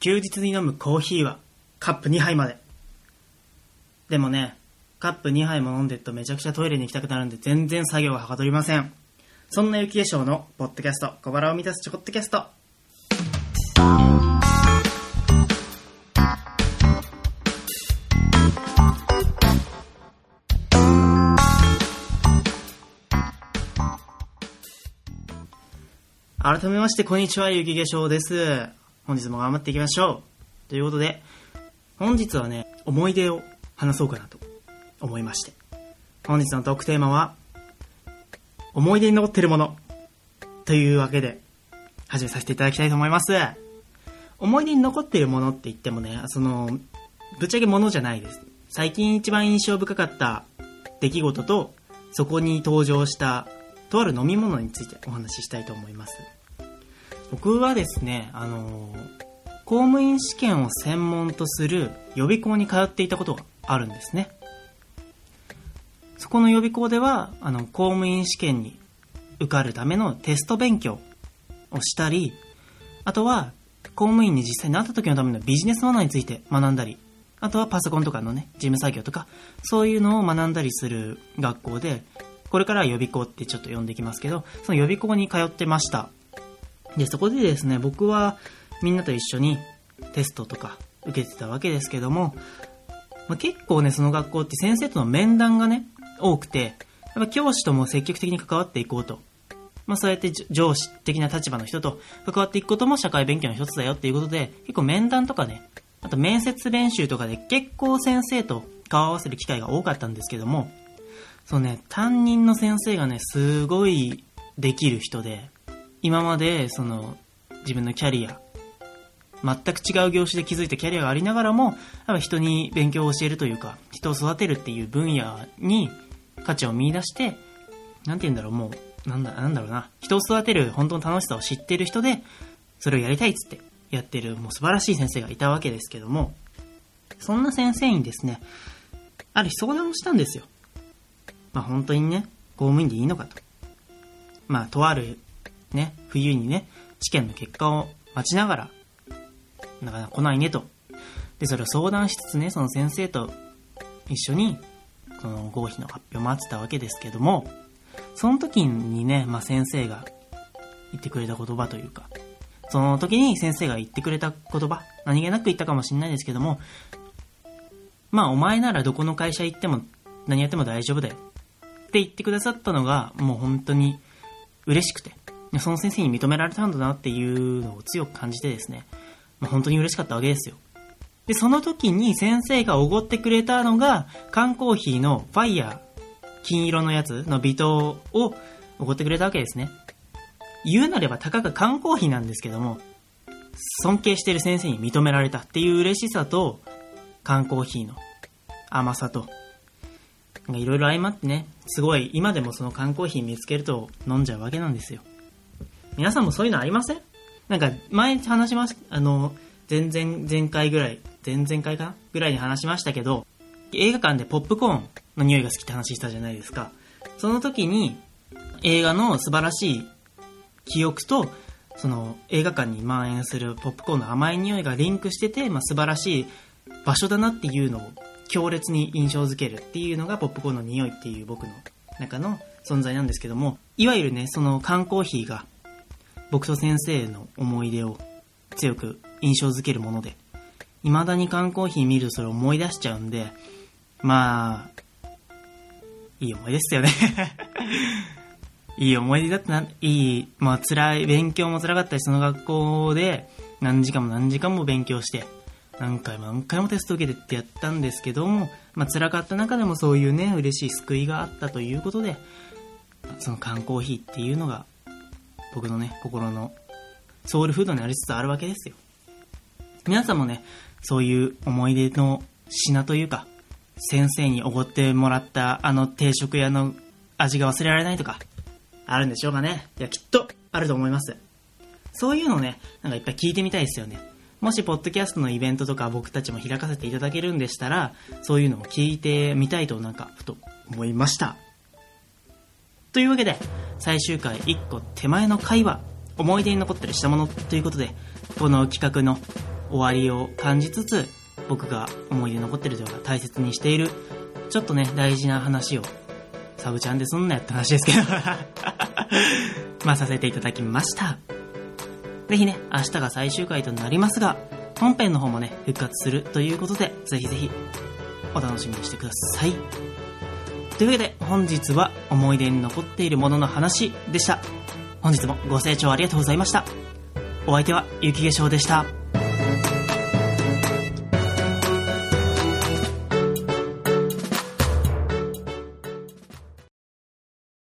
休日に飲むコーヒーはカップ2杯まで。でもね、カップ2杯も飲んでるとめちゃくちゃトイレに行きたくなるんで全然作業がはかどりません。そんな雪化粧のポッドキャスト、小腹を満たすチョコットキャスト。改めまして、こんにちは、雪化粧です。本日も頑張っていきましょう。ということで、本日はね、思い出を話そうかなと思いまして。本日のトークテーマは、思い出に残ってるものというわけで、始めさせていただきたいと思います。思い出に残ってるものって言ってもね、その、ぶっちゃけものじゃないです。最近一番印象深かった出来事と、そこに登場した、とある飲み物についてお話ししたいと思います。僕はですね、あの公務員試験を専門とする予備校に通っていたことがあるんですね。そこの予備校では、あの、公務員試験に受かるためのテスト勉強をしたり、あとは、公務員に実際になった時のためのビジネスマナーについて学んだり、あとはパソコンとかのね、事務作業とか、そういうのを学んだりする学校で、これからは予備校ってちょっと呼んできますけど、その予備校に通ってました。で、そこでですね、僕はみんなと一緒にテストとか受けてたわけですけども、まあ、結構ね、その学校って先生との面談がね、多くて、やっぱ教師とも積極的に関わっていこうと。まあそうやって上司的な立場の人と関わっていくことも社会勉強の一つだよっていうことで、結構面談とかね、あと面接練習とかで結構先生と顔合わせる機会が多かったんですけども、そうね、担任の先生がね、すごいできる人で、今までその自分のキャリア、全く違う業種で築いたキャリアがありながらも、やっぱ人に勉強を教えるというか、人を育てるっていう分野に価値を見出して、なんて言うんだろう、もう、なんだ、なんだろうな、人を育てる本当の楽しさを知ってる人で、それをやりたいっつってやってる、もう素晴らしい先生がいたわけですけども、そんな先生にですね、ある日相談をしたんですよ。まあ本当にね、公務員でいいのかと。まあとあるね、冬にね、試験の結果を待ちながら、なかなか来ないねと。で、それを相談しつつね、その先生と一緒に、その合否の発表を待ってたわけですけども、その時にね、まあ先生が言ってくれた言葉というか、その時に先生が言ってくれた言葉、何気なく言ったかもしれないですけども、まあお前ならどこの会社行っても何やっても大丈夫だよ。って言ってくださったのが、もう本当に嬉しくて、その先生に認められたんだなっていうのを強く感じてですね、まあ、本当に嬉しかったわけですよ。で、その時に先生がおごってくれたのが、缶コーヒーのファイヤー、金色のやつの微糖をおごってくれたわけですね。言うなればたかが缶コーヒーなんですけども、尊敬してる先生に認められたっていう嬉しさと、缶コーヒーの甘さと、いろいろ相まってね、すごい今でもその缶コーヒー見つけると飲んじゃうわけなんですよ。皆さんもそういうのありません？なんか前話しましあの、前々前回ぐらい、前々回かな？ぐらいに話しましたけど、映画館でポップコーンの匂いが好きって話したじゃないですか。その時に映画の素晴らしい記憶と、その映画館に蔓延するポップコーンの甘い匂いがリンクしてて、まあ、素晴らしい場所だなっていうのを強烈に印象づけるっていうのがポップコーンの匂いっていう僕の中の存在なんですけども、いわゆるね、その缶コーヒーが僕と先生の思い出を強く印象づけるもので、未だに缶コーヒー見るとそれを思い出しちゃうんで、まあ、いい思い出ですよね。いい思い出だったな、いい、まあ辛い、勉強も辛かったし、その学校で何時間も何時間も勉強して、何回も何回もテスト受けてってやったんですけども、まあ辛かった中でもそういうね、嬉しい救いがあったということで、その缶コーヒーっていうのが、僕のね、心のソウルフードになりつつあるわけですよ。皆さんもね、そういう思い出の品というか、先生におごってもらったあの定食屋の味が忘れられないとか、あるんでしょうかね。いや、きっとあると思います。そういうのね、なんかいっぱい聞いてみたいですよね。もし、ポッドキャストのイベントとか僕たちも開かせていただけるんでしたら、そういうのを聞いてみたいとなんか、ふと思いました。というわけで、最終回1個手前の回は、思い出に残ってるしたものということで、この企画の終わりを感じつつ、僕が思い出に残ってるというか大切にしている、ちょっとね、大事な話を、サブちゃんですんなやって話ですけど、まあさせていただきました。ぜひね、明日が最終回となりますが、本編の方もね、復活するということで、ぜひぜひ、お楽しみにしてください。というわけで、本日は思い出に残っているものの話でした。本日もご清聴ありがとうございました。お相手は雪化粧でした。